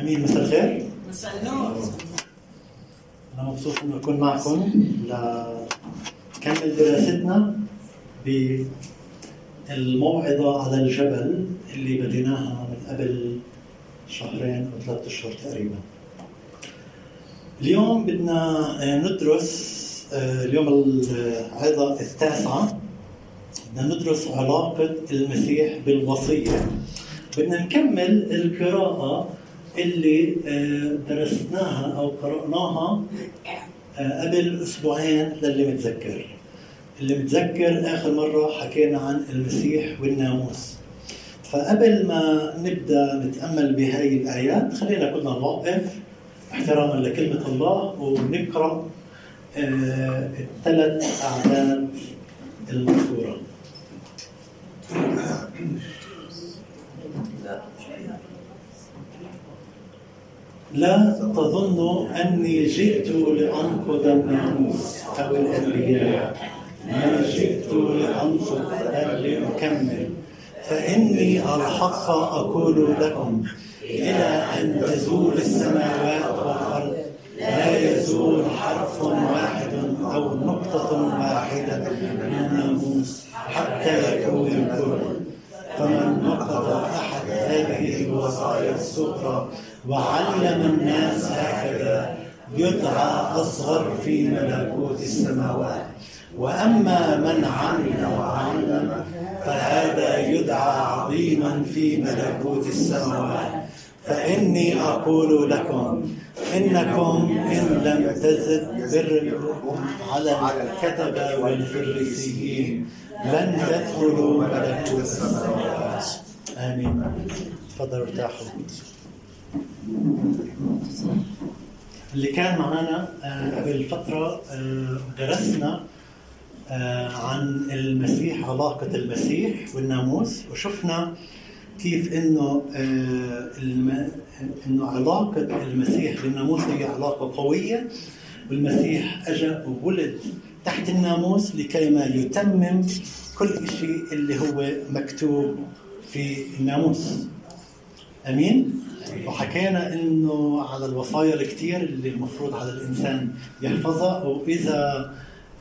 امين مساء الخير. مساء النور. أنا مبسوط انه أكون معكم لكمل دراستنا بالموعظة على الجبل اللي بديناها من قبل شهرين أو ثلاثة أشهر تقريبا. اليوم بدنا ندرس آه، اليوم العظة التاسعة بدنا ندرس علاقة المسيح بالوصية. بدنا نكمل القراءة اللي آه، درسناها أو قرأناها آه، قبل أسبوعين للي متذكر. اللي متذكر آخر مرة حكينا عن المسيح والناموس. فقبل ما نبدأ نتأمل بهاي الآيات خلينا كلنا نوقف احتراما لكلمة الله ونقرأ آه، الثلاث أعداد المذكورة. لا تظنوا أني جئت لأنقض الناموس أو الأنبياء. ما جئت لأنقض لأكمل فإني ألحق أقول لكم إلى أن تزول السماوات والأرض لا يزول حرف واحد أو نقطة واحدة من الناموس حتى يكون الكل. فمن نقض أحد هذه الوصايا الصغرى وعلم الناس هكذا. يدعى أصغر في ملكوت السماوات. وأما من عمل وعلم فهذا يدعى عظيما في ملكوت السماوات. فإني أقول لكم إنكم إن لم تزد بركم على الكتبة والفريسيين لن تدخلوا ملكوت السماوات. آمين. تفضلوا ارتاحوا اللي كان معنا آه، قبل فترة آه، درسنا آه، عن المسيح علاقة المسيح والناموس وشفنا كيف إنه. إنه علاقة المسيح بالناموس هي علاقة قوية والمسيح اجى وولد تحت الناموس لكي ما يتمم كل شيء اللي هو مكتوب في الناموس آمين وحكينا إنه على الوصايا الكثير اللي المفروض على الإنسان يحفظها وإذا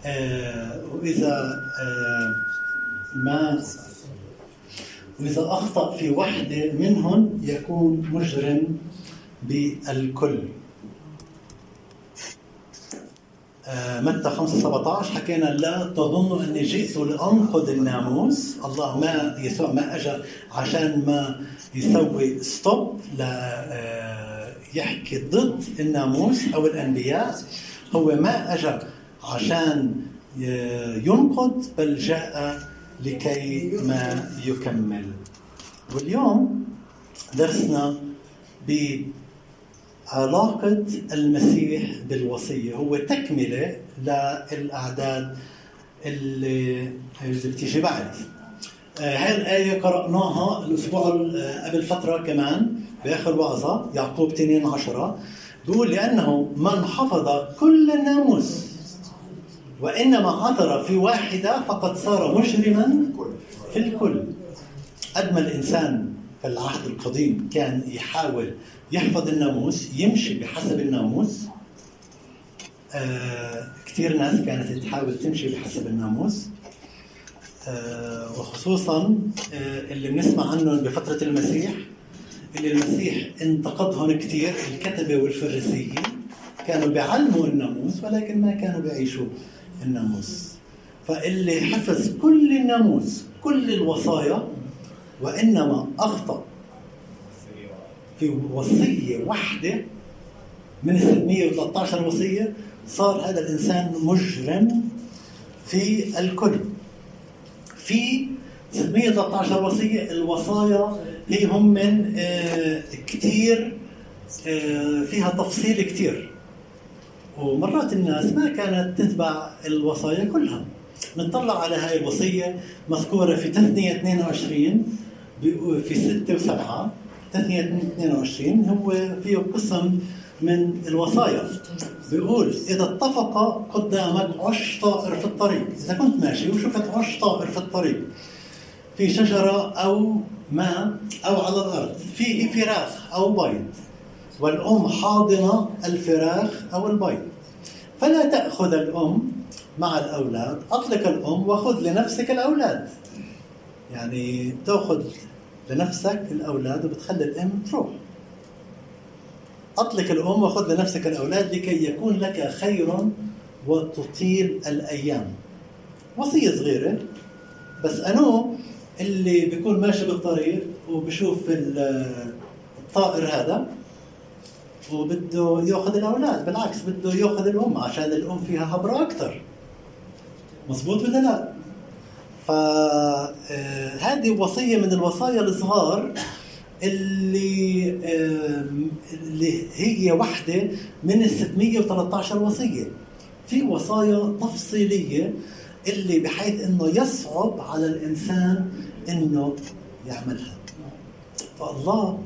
آه وإذا آه ما وإذا أخطأ في وحدة منهم يكون مجرم بالكل آه، متى 5 17 حكينا لا تظنوا أني جئت لانقض الناموس. الله ما يسوع ما اجى عشان ما يسوي ستوب آه، يحكي ضد الناموس أو الأنبياء. هو ما اجى عشان ينقض بل جاء لكي ما يكمل. واليوم درسنا علاقة المسيح بالوصية هو تكملة للأعداد اللي, بتيجي بعد. آه، هاي الآية قرأناها الأسبوع قبل فترة كمان بآخر وعظة يعقوب 2 عشرة. بيقول لأنه من حفظ كل الناموس وإنما عثر في واحدة فقد صار مجرما في الكل. قد ما الإنسان في العهد القديم كان يحاول يحفظ الناموس يمشي بحسب الناموس. آه كثير ناس كانت تحاول تمشي بحسب الناموس. آه وخصوصا آه اللي بنسمع عنهم بفترة المسيح اللي المسيح انتقدهم كثير الكتبة والفريسيين. كانوا بيعلموا الناموس ولكن ما كانوا بيعيشوا الناموس. فاللي حفظ كل الناموس كل الوصايا وإنما أخطأ في وصية واحدة من 613 وصية صار هذا الإنسان مجرم في الكل. في 613 وصية الوصايا هي هم من آه كثير آه فيها تفصيل كثير ومرات الناس ما كانت تتبع الوصايا كلها. نطلع على هاي الوصية مذكورة في تثنية 22 في 6 و7 تثنية 22 هو فيه قسم من الوصايا. بيقول إذا اتفق قدامك عش طائر في الطريق. إذا كنت ماشي وشفت عش طائر في الطريق. في شجرة أو ماء أو على الأرض. فيه فراخ أو بيض. والأم حاضنة الفراخ أو البيض. فلا تأخذ الأم مع الأولاد. أطلق الأم وخذ لنفسك الأولاد. يعني تأخذ لنفسك الأولاد وبتخلي الأم تروح. أطلق الأم وخذ لنفسك الأولاد لكي يكون لك خير وتطيل الأيام. وصية صغيرة بس أنو اللي بيكون ماشي بالطريق وبشوف الطائر هذا وبده يأخذ الأولاد. بالعكس بده يأخذ الأم عشان الأم فيها خبره أكثر مزبوط ولا لا؟ فهذه آه، وصية من الوصايا الصغار اللي آه، اللي هي واحدة من ال 613 وصية. في وصايا تفصيلية اللي بحيث إنه يصعب على الإنسان إنه يعملها. فالله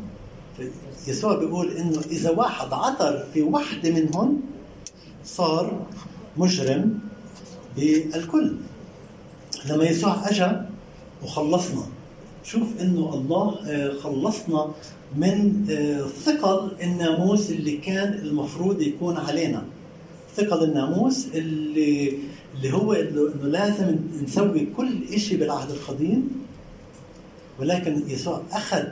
يسوع بيقول إنه إذا واحد عثر في وحده منهم صار مجرم بالكل. لما يسوع اجى وخلصنا شوف إنه الله آه، خلصنا من آه، ثقل الناموس اللي كان المفروض يكون علينا. ثقل الناموس اللي اللي هو إنه لازم نسوي كل شيء بالعهد القديم. ولكن يسوع أخذ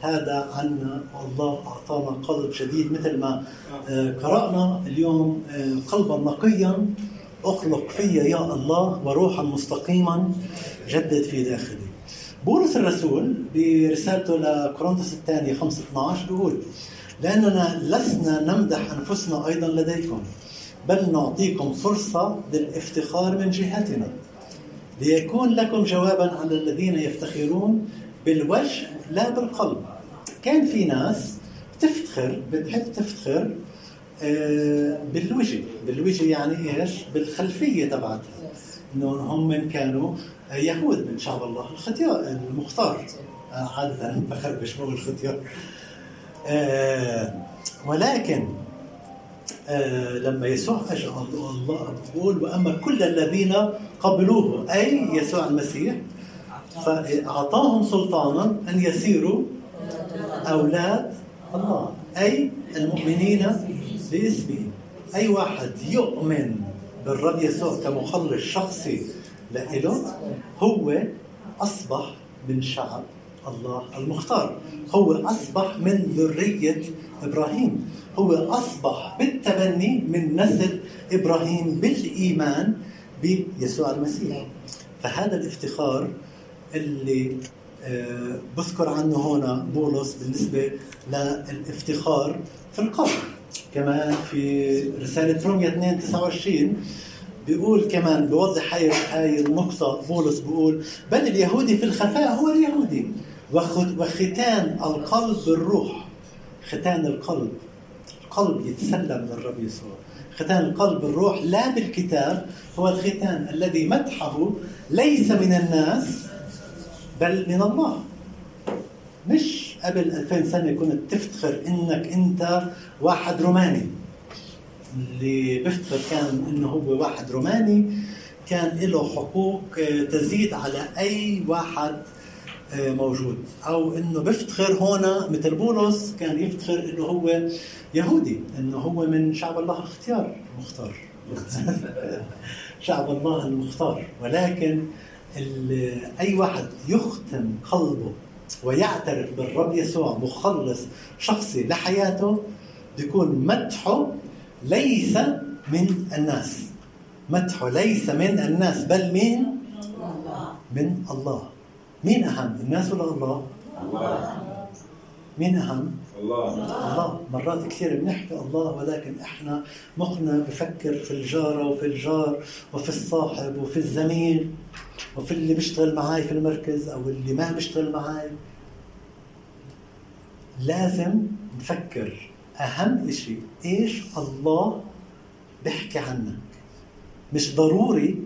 هذا عنا والله أعطانا قلب شديد مثل ما آه، قرأنا اليوم قلبا نقيا. أخلق في يا الله وروحا مستقيما جدد في داخلي. بولس الرسول برسالته لكورنثوس الثانية 5 12 بيقول لأننا لسنا نمدح أنفسنا أيضا لديكم بل نعطيكم فرصة للافتخار من جهتنا. ليكون لكم جوابا على الذين يفتخرون بالوجه لا بالقلب. كان في ناس تفتخر بتحب تفتخر بالوجه بالوجه يعني إيش؟ بالخلفية تبعتها إنه هم كانوا يهود من شعب الله الختيار المختار. عادة بخربش بقول الختيار. آه، ولكن آه، لما يسوع اجى الله بقول وأما كل الذين قبلوه أي يسوع المسيح فأعطاهم سلطانا أن يسيروا أولاد الله. أي المؤمنين باسمه أي واحد يؤمن بالرب يسوع كمخلص شخصي لإله هو أصبح من شعب الله المختار. هو أصبح من ذرية إبراهيم. هو أصبح بالتبني من نسل إبراهيم بالإيمان بيسوع المسيح. فهذا الافتخار اللي آه، بذكر عنه هنا بولس بالنسبة للافتخار في القبر. كمان في رسالة رومية 2 29 بيقول كمان بوضح هاي هاي النقطة. بولس بيقول بل اليهودي في الخفاء هو اليهودي وختان القلب بالروح. ختان القلب القلب يتسلم للرب يسوع. ختان القلب بالروح لا بالكتاب هو الختان الذي مدحه ليس من الناس بل من الله. مش قبل 2000 سنة كنت تفتخر إنك أنت واحد روماني. اللي بيفتخر كان إنه هو واحد روماني كان له حقوق تزيد على أي واحد آه، موجود. أو إنه بيفتخر هنا مثل بولس كان يفتخر إنه هو يهودي إنه هو من شعب الله الاختيار المختار شعب الله المختار. ولكن أي واحد يختم قلبه ويعترف بالرب يسوع مخلص شخصي لحياته بيكون مدحه ليس من الناس. مدحه ليس من الناس بل من من الله. مين أهم؟ الناس ولا الله؟ الله. مين أهم؟ الله. الله. مرات كثير بنحكي الله ولكن إحنا مخنا بفكر في الجارة وفي الجار وفي الصاحب وفي الزميل وفي اللي بيشتغل معي في المركز أو اللي ما بيشتغل معي لازم نفكر أهم شيء إيش الله بيحكي عنك؟ مش ضروري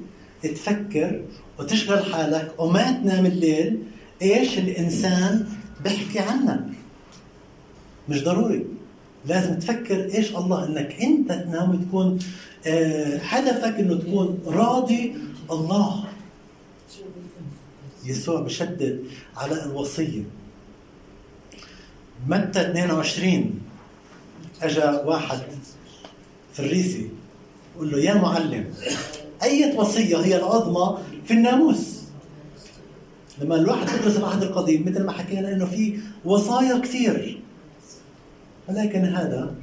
تفكر وتشغل حالك وما تنام الليل إيش الإنسان بيحكي عنك؟ مش ضروري. لازم تفكر إيش الله إنك أنت تنام وتكون آه هدفك إنه تكون راضي الله. يسوع بشدد على الوصية. متى 22 اجى واحد فريسي قول له يا معلم أي وصية هي العظمى في الناموس؟ لما الواحد يدرس العهد القديم مثل ما حكينا إنه في وصايا كثير. ولكن هذا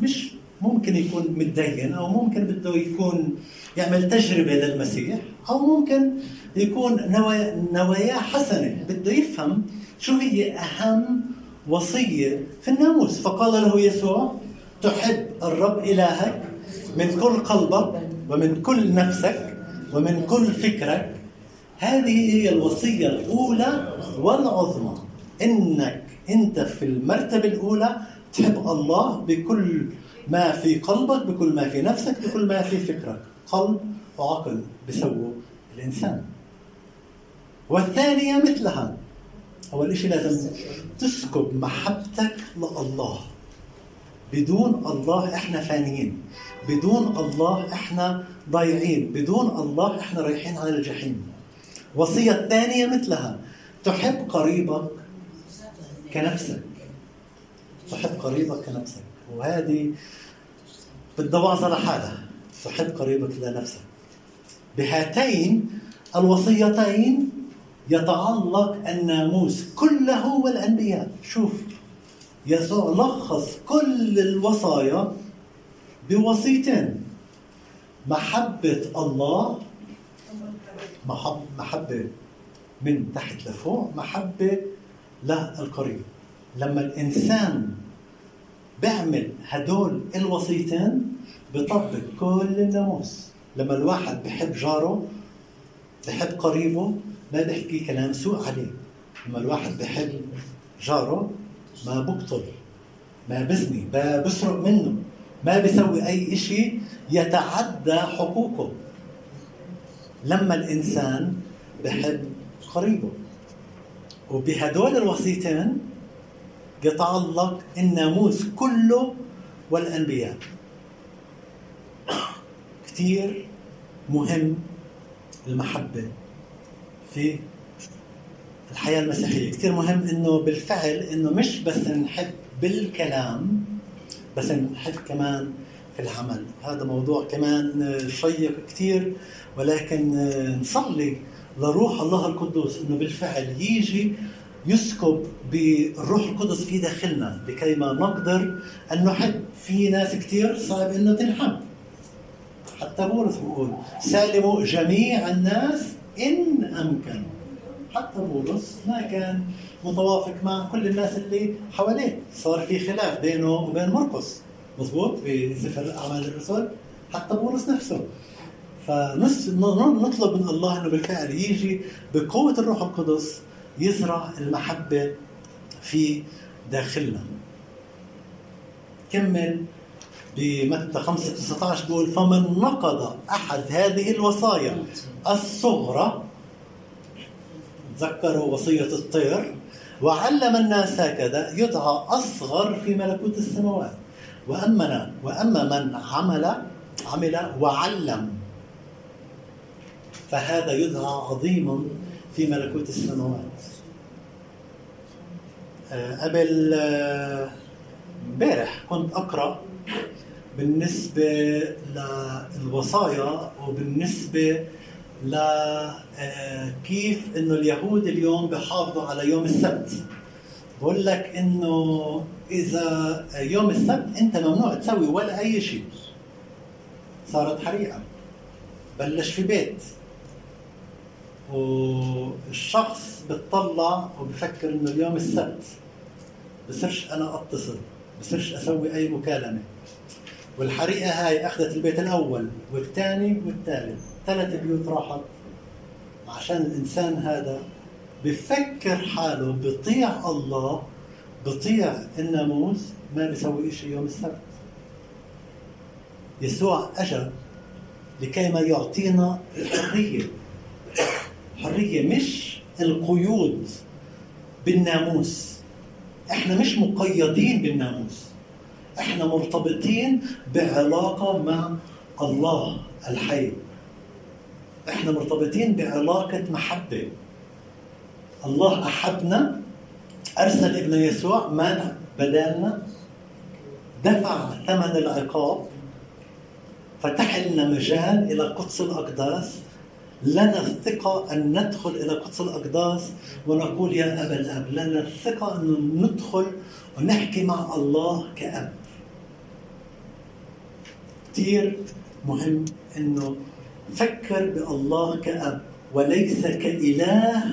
مش ممكن يكون متدين أو ممكن بده يكون يعمل تجربة للمسيح أو ممكن يكون نواياه حسنة. بده يفهم شو هي أهم وصية في الناموس. فقال له يسوع تحب الرب إلهك من كل قلبك ومن كل نفسك ومن كل فكرك. هذه هي الوصية الأولى والعظمى. إنك أنت في المرتبة الأولى تحب الله بكل ما في قلبك بكل ما في نفسك بكل ما في فكرك. قلب وعقل بسووا الإنسان. والثانية مثلها. أول شيء لازم تسكب محبتك لله. بدون الله إحنا فانيين. بدون الله إحنا ضايعين. بدون الله إحنا رايحين على الجحيم. وصية الثانية مثلها. تحب قريبك كنفسك. تحب قريبك كنفسك. وهذه وعظة لحالها تحب قريبك لنفسك. بهاتين الوصيتين يتعلق الناموس كله والأنبياء. شوف يسوع لخص كل الوصايا بوصيتين. محبة الله محب محبة من تحت لفوق محبة للقريب لما الإنسان بيعمل هدول الوصيتين بطبق كل الناموس. لما الواحد بحب جاره بحب قريبه ما بيحكي كلام سوء عليه. لما الواحد بحب جاره ما بقتل ما بزني ما بسرق منه ما بيسوي أي شيء يتعدى حقوقه. لما الإنسان بحب قريبه. وبهدول الوصيتين يتعلق الناموس كله والأنبياء. كثير مهم المحبة في الحياة المسيحية. كثير مهم إنه بالفعل إنه مش بس نحب بالكلام بس نحب كمان في العمل. هذا موضوع كمان شيق كثير ولكن نصلي لروح الله القدوس إنه بالفعل يجي يسكب بالروح القدس في داخلنا لكي ما نقدر أن نحب. في ناس كثير صعب إنه تنحب. حتى بولس بيقول سالموا جميع الناس إن امكن حتى بولس ما كان متوافق مع كل الناس اللي حواليه. صار في خلاف بينه وبين مرقس. مضبوط في سفر أعمال الرسل حتى بولس نفسه. فنطلب من الله إنه بالفعل يجي بقوة الروح القدس يزرع المحبة في داخلنا. كمل بمتى 5 19 بيقول فمن نقض أحد هذه الوصايا الصغرى تذكروا وصية الطير وعلم الناس هكذا يدعى أصغر في ملكوت السماوات واما واما من عمل عمل وعلم فهذا يدعى عظيما في ملكوت السماوات. آه، قبل آه، امبارح كنت أقرأ بالنسبة للوصايا وبالنسبة لكيف آه، إنه اليهود اليوم بحافظوا على يوم السبت. بقول لك إنه إذا يوم السبت أنت ممنوع تسوي ولا أي شيء. صارت حريقة. بلش في بيت. والشخص بتطلع وبفكر إنه اليوم السبت بصيرش أنا أتصل بصيرش أسوي أي مكالمة. والحريقة هاي أخذت البيت الأول والثاني والثالث. ثلاث بيوت راحت. عشان الإنسان هذا بفكر حاله بطيع الله بطيع الناموس ما بيسوي شيء يوم السبت. يسوع اجى لكي ما يعطينا الحرية. حرية مش القيود بالناموس. إحنا مش مقيدين بالناموس. إحنا مرتبطين بعلاقة مع الله الحي. إحنا مرتبطين بعلاقة محبة. الله أحبنا أرسل ابن يسوع مات بدالنا دفع ثمن العقاب فتح لنا مجال إلى قدس الأقداس لنا الثقة أن ندخل إلى قدس الأقداس ونقول يا أبا الأب لنا الثقة أن ندخل ونحكي مع الله كأب. كثير مهم أنه فكر بالله كأب وليس كإله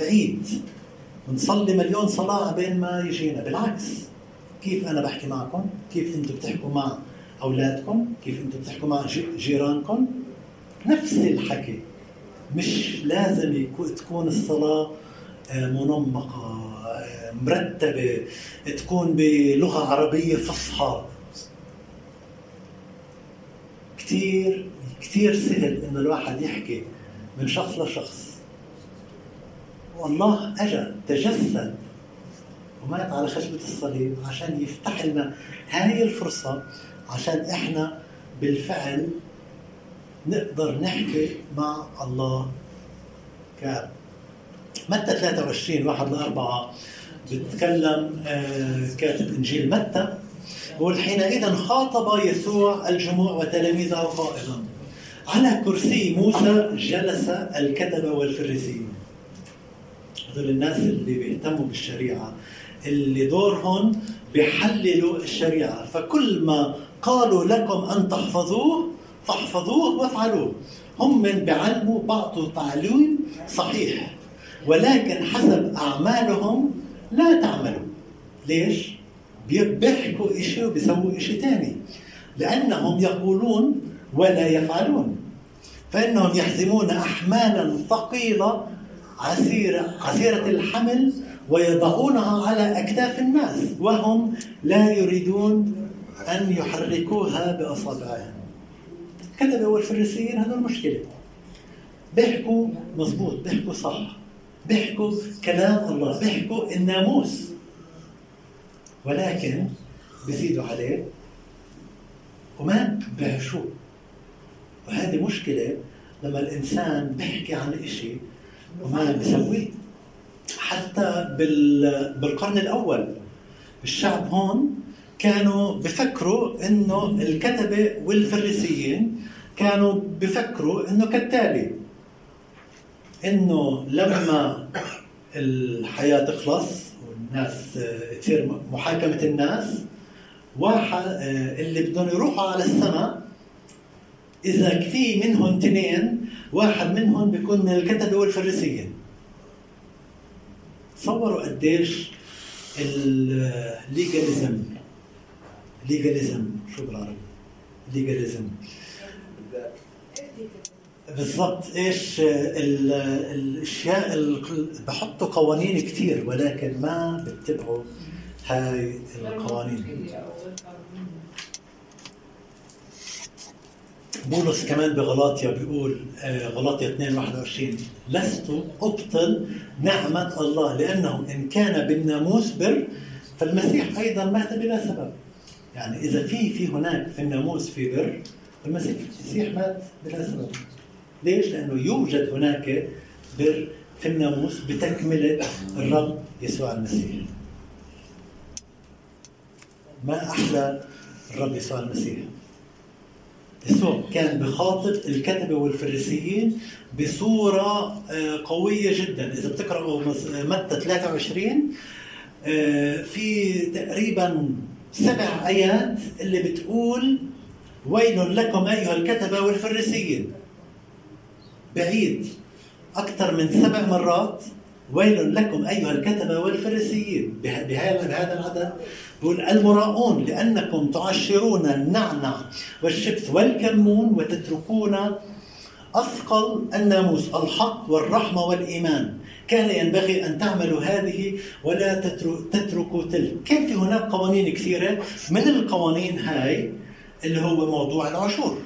بعيد. بنصلي مليون صلاة بين ما يجينا. بالعكس كيف أنا بحكي معكم؟ كيف أنتم بتحكوا مع أولادكم؟ كيف أنتم بتحكوا مع جيرانكم؟ نفس الحكي. مش لازم تكون الصلاة آه، منمقة آه، مرتبة تكون بلغة عربية فصحى. كثير كثير سهل إنه الواحد يحكي من شخص لشخص. والله اجى تجسد. ومات على خشبة الصليب عشان يفتح لنا هاي الفرصة عشان إحنا بالفعل نقدر نحكي مع الله كاب متى 23 واحد لأربعة. بيتكلم آه، كاتب إنجيل متى؟ بقول حينئذ خاطب يسوع الجموع وتلاميذه قائلا. على كرسي موسى جلس الكتبة والفريسيون هذول الناس اللي بيهتموا بالشريعة اللي دورهم بيحللوا الشريعة. فكل ما قالوا لكم أن تحفظوه فاحفظوه وافعلوه. هم من بيعلموا بعض تعليم صحيح ولكن حسب أعمالهم لا تعملوا. ليش؟ بيحكوا شيء وبيسووا شيء ثاني لأنهم يقولون ولا يفعلون. فإنهم يحزمون أحمالا ثقيلة عسيرة عسيرة الحمل ويضعونها على أكتاف الناس وهم لا يريدون أن يحركوها بأصابعهم. كتبوا والفريسيين هذا المشكلة بيحكوا مضبوط بيحكوا صح بيحكوا كلام الله بيحكوا الناموس. ولكن بيزيدوا عليه وما بيعيشوه وهذه مشكلة لما الإنسان بيحكي عن إشي وما بيسويه حتى بالقرن الأول الشعب هون كانوا بفكروا إنه الكتبة والفريسيين كانوا بفكروا إنه كالتالي إنه لما الحياة تخلص والناس تصير محاكمة الناس واحد اللي بدهم يروحوا على السماء إذا في منهم اثنين واحد منهم بيكون من الكتبة والفريسيين. تصوروا قديش الليجاليزم ليجاليزم شو بالعربي؟ ليجاليزم بالضبط. إيش الأشياء بحطوا قوانين كثير ولكن ما بتبعوا هاي القوانين. بولس كمان بغلاطيا بيقول آه، غلاطيا 2 21 لست أبطل نعمة الله لأنه إن كان بالناموس بر فالمسيح أيضا مات بلا سبب. يعني إذا في في هناك في الناموس في بر المسيح المسيح مات بلا سبب. ليش؟ لأنه يوجد هناك بر في الناموس بتكملة الرب يسوع المسيح. ما أحلى الرب يسوع المسيح؟ يسوع كان بخاطب الكتبة والفريسيين بصورة آه، قوية جدا. إذا بتقرأوا متى 23 آه، في تقريبا سبع آيات اللي بتقول ويل لكم أيها الكتبة والفريسيين. بعيد أكثر من سبع مرات ويل لكم أيها الكتبة والفريسيين. بهذا العدد بقول المراؤون لأنكم تعشرون النعنع والشبث والكمون وتتركون أثقل الناموس الحق والرحمة والإيمان. كان ينبغي أن تعملوا هذه ولا تتركوا تلك. كان في هناك قوانين كثيرة. من القوانين هاي؟ اللي هو موضوع العشور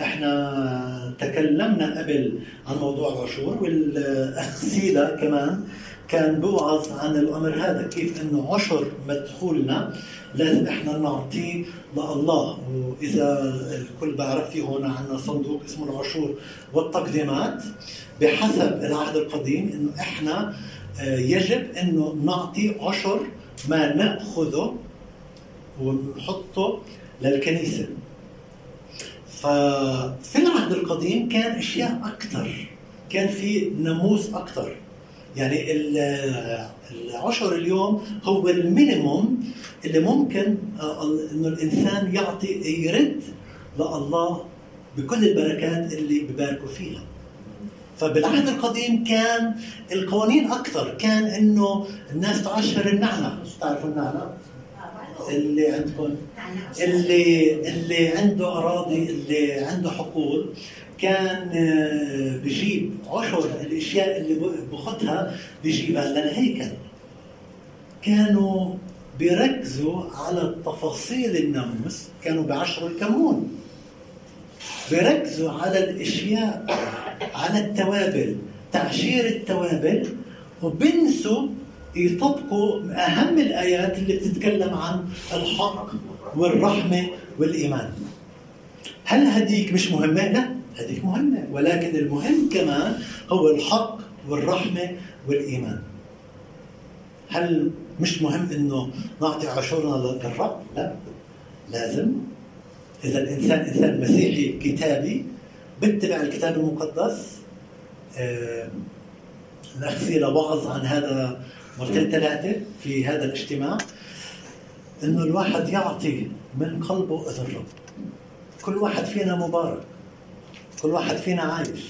إحنا تكلمنا قبل عن موضوع العشور والاخ سيدا كمان. كان بوعظ عن الأمر هذا كيف إنه عشر مدخولنا لازم إحنا نعطيه لله. وإذا الكل بعرف في هون عندنا صندوق اسمه العشور والتقديمات بحسب العهد القديم إنه إحنا آه، يجب إنه نعطي عشر ما نأخذه ونحطه للكنيسة. ففي العهد القديم كان أشياء أكثر كان في ناموس أكثر. يعني العشر اليوم هو المينيموم اللي ممكن آه، إنه الإنسان يعطي يرد لله بكل البركات اللي بباركوا فيها. فبالعهد القديم كان القوانين أكثر كان إنه الناس تعشر النعنع تعرفوا النعنع اللي عندكم؟ اللي اللي عنده أراضي اللي عنده حقول. كان آه، بجيب عشر الأشياء اللي بخدها بجيبها للهيكل. كانوا بيركزوا على تفاصيل الناموس كانوا بعشروا الكمون. بيركزوا على الأشياء على التوابل تعشير التوابل وبنسوا يطبقوا أهم الآيات اللي بتتكلم عن الحق والرحمة والإيمان. هل هديك مش مهمة؟ لا. هذيك مهمة. ولكن المهم كمان هو الحق والرحمة والإيمان. هل مش مهم إنه نعطي عشورنا للرب؟ لا. لازم. إذا الإنسان إنسان مسيحي كتابي بتبع الكتاب المقدس. آه الاخ سيلا وعظ عن هذا مرتين ثلاثة في هذا الاجتماع. إنه الواحد يعطي من قلبه اذى الرب. كل واحد فينا مبارك. كل واحد فينا عايش.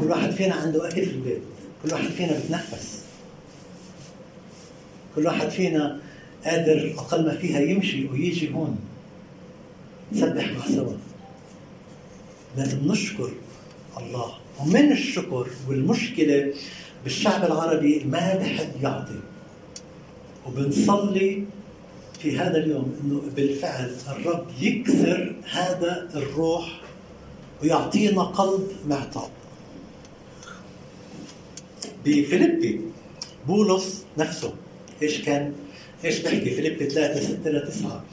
كل واحد فينا عنده أكل في البيت. كل واحد فينا بتنفس كل واحد فينا قادر أقل ما فيها يمشي ويجي هون. نسبح مع سوا. لازم نشكر الله. ومن الشكر والمشكلة بالشعب العربي ما بحب يعطي. وبنصلي في هذا اليوم إنه بالفعل الرب يكسر هذا الروح ويعطينا قلب معطاء بفيليبي بولس نفسه. إيش كان؟ إيش بحكي فيليبي 3 6 ل 9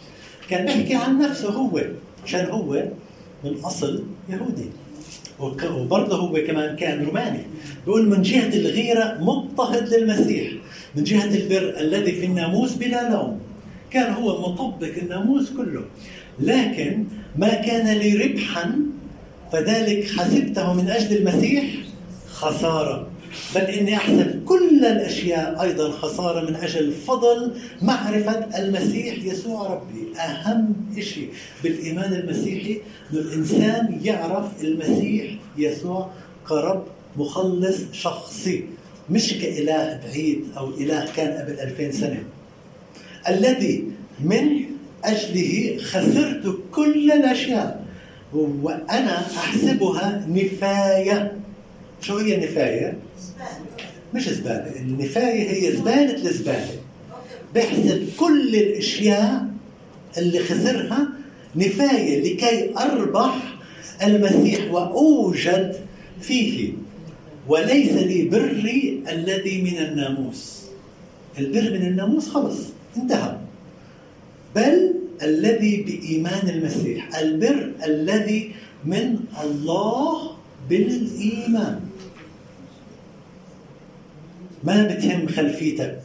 كان بيحكي عن نفسه هو عشان هو من أصل يهودي. وبرضه هو كمان كان روماني. بيقول من جهة الغيرة مضطهد للمسيح من جهة البر الذي في الناموس بلا لوم كان هو مطبق الناموس كله. لكن ما كان لي ربحا فذلك حسبته من أجل المسيح خسارة. بل إني أحسب كل الأشياء أيضا خسارة من أجل فضل معرفة المسيح يسوع ربي. أهم شيء بالإيمان المسيحي أن الإنسان يعرف المسيح يسوع كرب مخلص شخصي مش كإله بعيد أو إله كان قبل ألفين سنة. الذي من أجله خسرت كل الأشياء. وأنا أحسبها نفاية. شو هي النفاية؟ مش زبالة. النفاية هي زبالة الزبالة بحسب كل الأشياء اللي خسرها نفاية لكي أربح المسيح وأوجد فيه. وليس لي بري الذي من الناموس. البر من الناموس خلص انتهى. بل الذي بإيمان المسيح البر الذي من الله بالإيمان. ما بتهم خلفيتك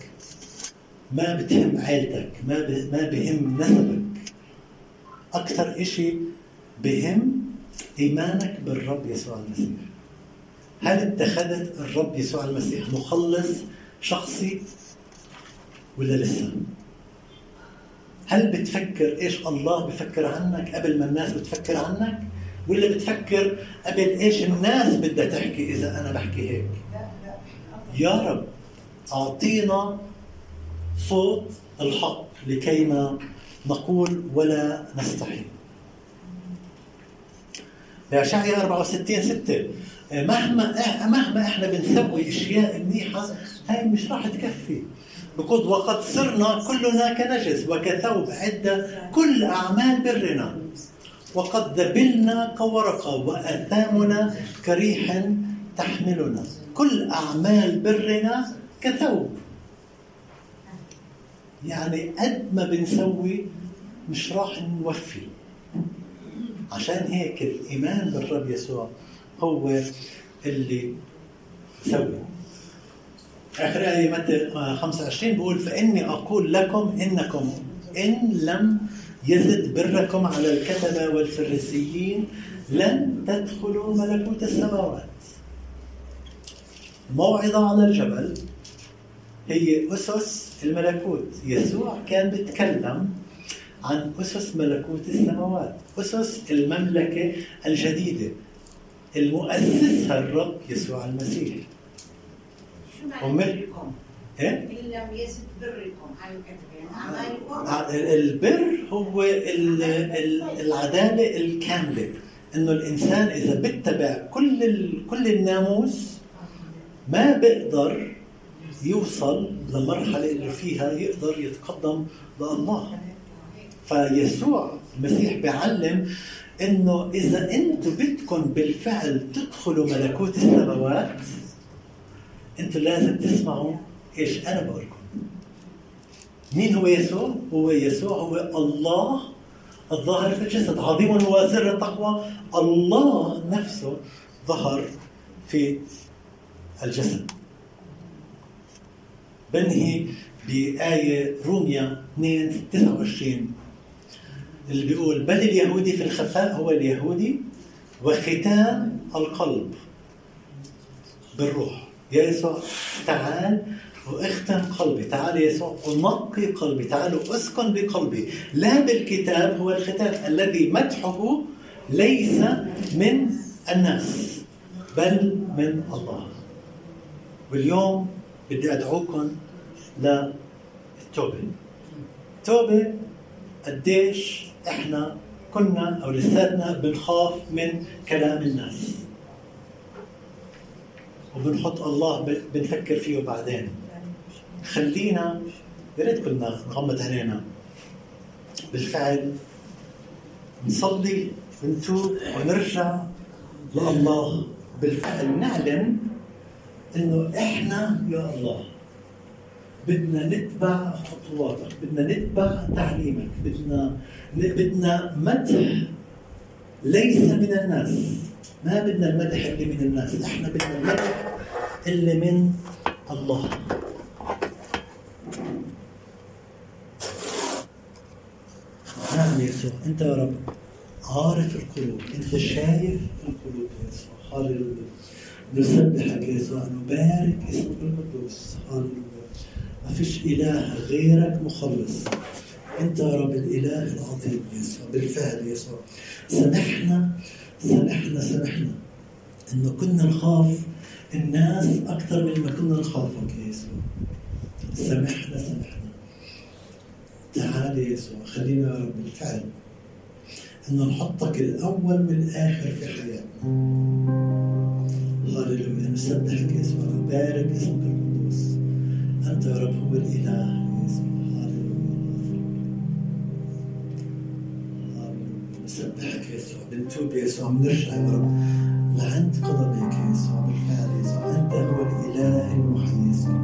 ما بتهم عيلتك ما ما بهم نسبك. أكثر إشي بهم إيمانك بالرب يسوع المسيح. هل اتخذت الرب يسوع المسيح مخلص شخصي ولا لسه؟ هل بتفكر إيش الله بفكر عنك قبل ما الناس بتفكر عنك؟ ولا بتفكر قبل إيش الناس بدها تحكي إذا أنا بحكي هيك؟ يا رب أعطينا صوت الحق لكيما نقول ولا نستحي. بأشعياء 64 6 مهما مهما إحنا بنسوي أشياء منيحة هاي مش راح تكفي. بقول وقد صرنا كلنا كنجس وكثوب عدة كل أعمال برنا. وقد ذبلنا كورقة وأثامنا كريح تحملنا. كل أعمال برنا كثوب. يعني قد ما بنسوي مش راح نوفي. عشان هيك الإيمان بالرب يسوع هو اللي سوي آخر آية متى؟ 25 بيقول فإني أقول لكم إنكم إن لم يزد بركم على الكتبة والفريسيين لن تدخلوا ملكوت السماوات. موعظة على الجبل. هي أسس الملكوت. يسوع كان بيتكلم عن أسس ملكوت السماوات أسس المملكة الجديدة المؤسسها الرب يسوع المسيح. شو معنى بركم؟ إيه؟ إن لم يزد بركم. يعني أعمالكم البر هو ال- ال- العدالة الكاملة. إنه الإنسان إذا بيتبع كل ال- كل الناموس ما بيقدر يوصل للمرحلة اللي فيها يقدر يتقدم لله فيسوع المسيح بيعلم إنه إذا أنتم بدكم بالفعل تدخلوا ملكوت السماوات أنتم لازم تسمعوا إيش أنا بقول لكم. مين هو يسوع؟ هو يسوع هو الله الظاهر في الجسد عظيم هو سر التقوى الله نفسه ظهر في الجسد. بنهي بآية روميا 2 29 اللي بيقول بل اليهودي في الخفاء هو اليهودي وختان القلب بالروح. يا يسوع تعال واختن قلبي. تعال يا يسوع ونقي قلبي. تعالوا اسكن بقلبي. لا بالكتاب هو الختان الذي مدحه ليس من الناس بل من الله. واليوم بدي أدعوكم للتوبه التوبه قديش إحنا كنا أو لساتنا بنخاف من كلام الناس. وبنحط الله بنفكر فيه بعدين. خلينا يا ريت كنا نغمض عينينا بالفعل نصلي ونتوب ونرجع لله بالفعل. نعلن إنه إحنا يا الله بدنا نتبع خطواتك بدنا نتبع تعليمك بدنا بدنا مدح ليس من الناس. ما بدنا المدح اللي من الناس إحنا بدنا المدح اللي من الله. نعم يسوع أنت يا رب عارف القلوب أنت شايف القلوب يا يسوع هاليلويا نسبحك يا يسوع نبارك اسمك القدوس. هاليلويا ما فيش إله غيرك مخلص. أنت يا رب الإله العظيم يسوع بالفعل يسوع. سامحنا سامحنا سامحنا انه كنا نخاف. الناس أكثر من ما كنا نخافك يا يسوع. سامحنا سامحنا. تعال يا يسوع خلينا يا رب بالفعل انه نحطك الأول والاخر في حياتنا. هللويا. نسبحك يا يسوع. نبارك اسمك القدوس. أنت يا رب هو الإله يا يسوع. يا يسوع بنتوب يا يسوع بنرجع يا رب لعند قدميك يسوع بالفعل أنت هو الإله المحيي يسوع.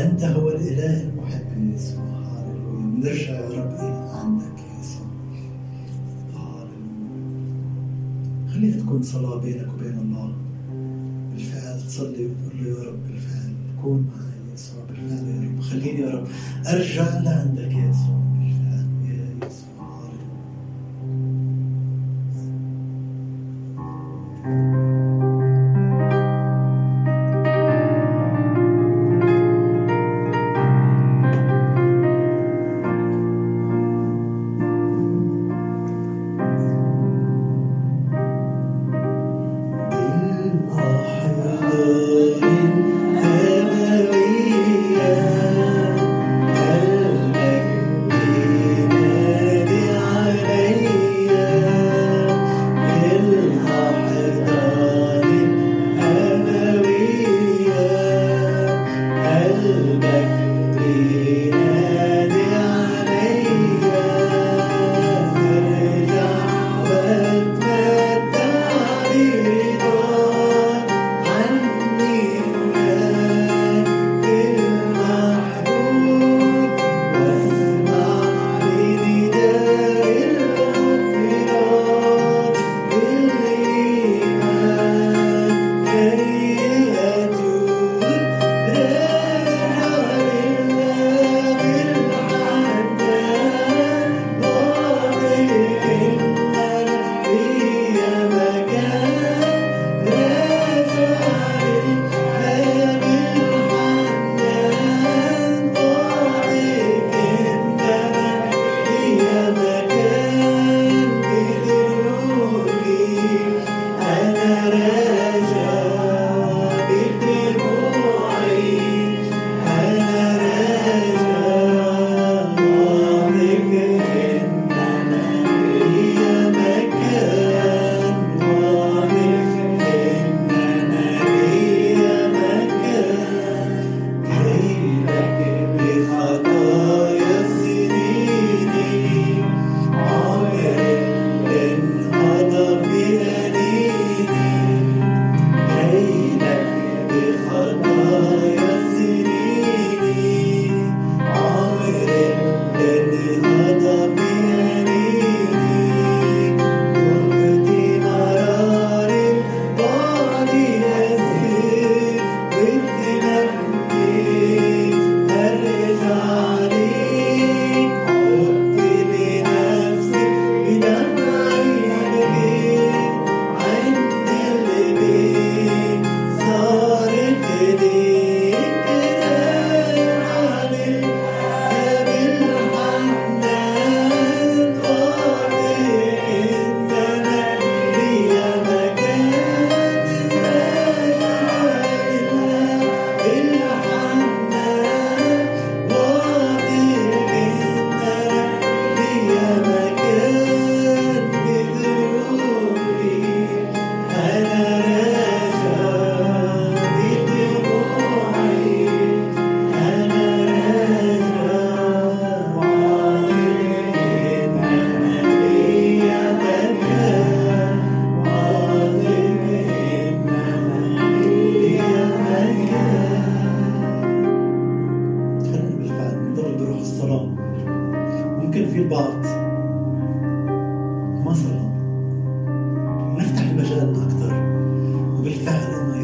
أنت هو الإله المحب يسوع. هللويا بنرجع يا رب إلى عندك يسوع. هللويا خليها تكون صلاة بينك وبين الله. بالفعل تصلي وتقول له يا رب بالفعل كون معي يسوع بالفعل يا رب. خليني يا رب أرجع لعندك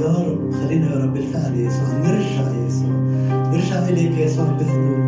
يا رب خلينا يا رب بالفعل يا يسوع نرجع يا يسوع نرجع إليك يا يسوع بثبوت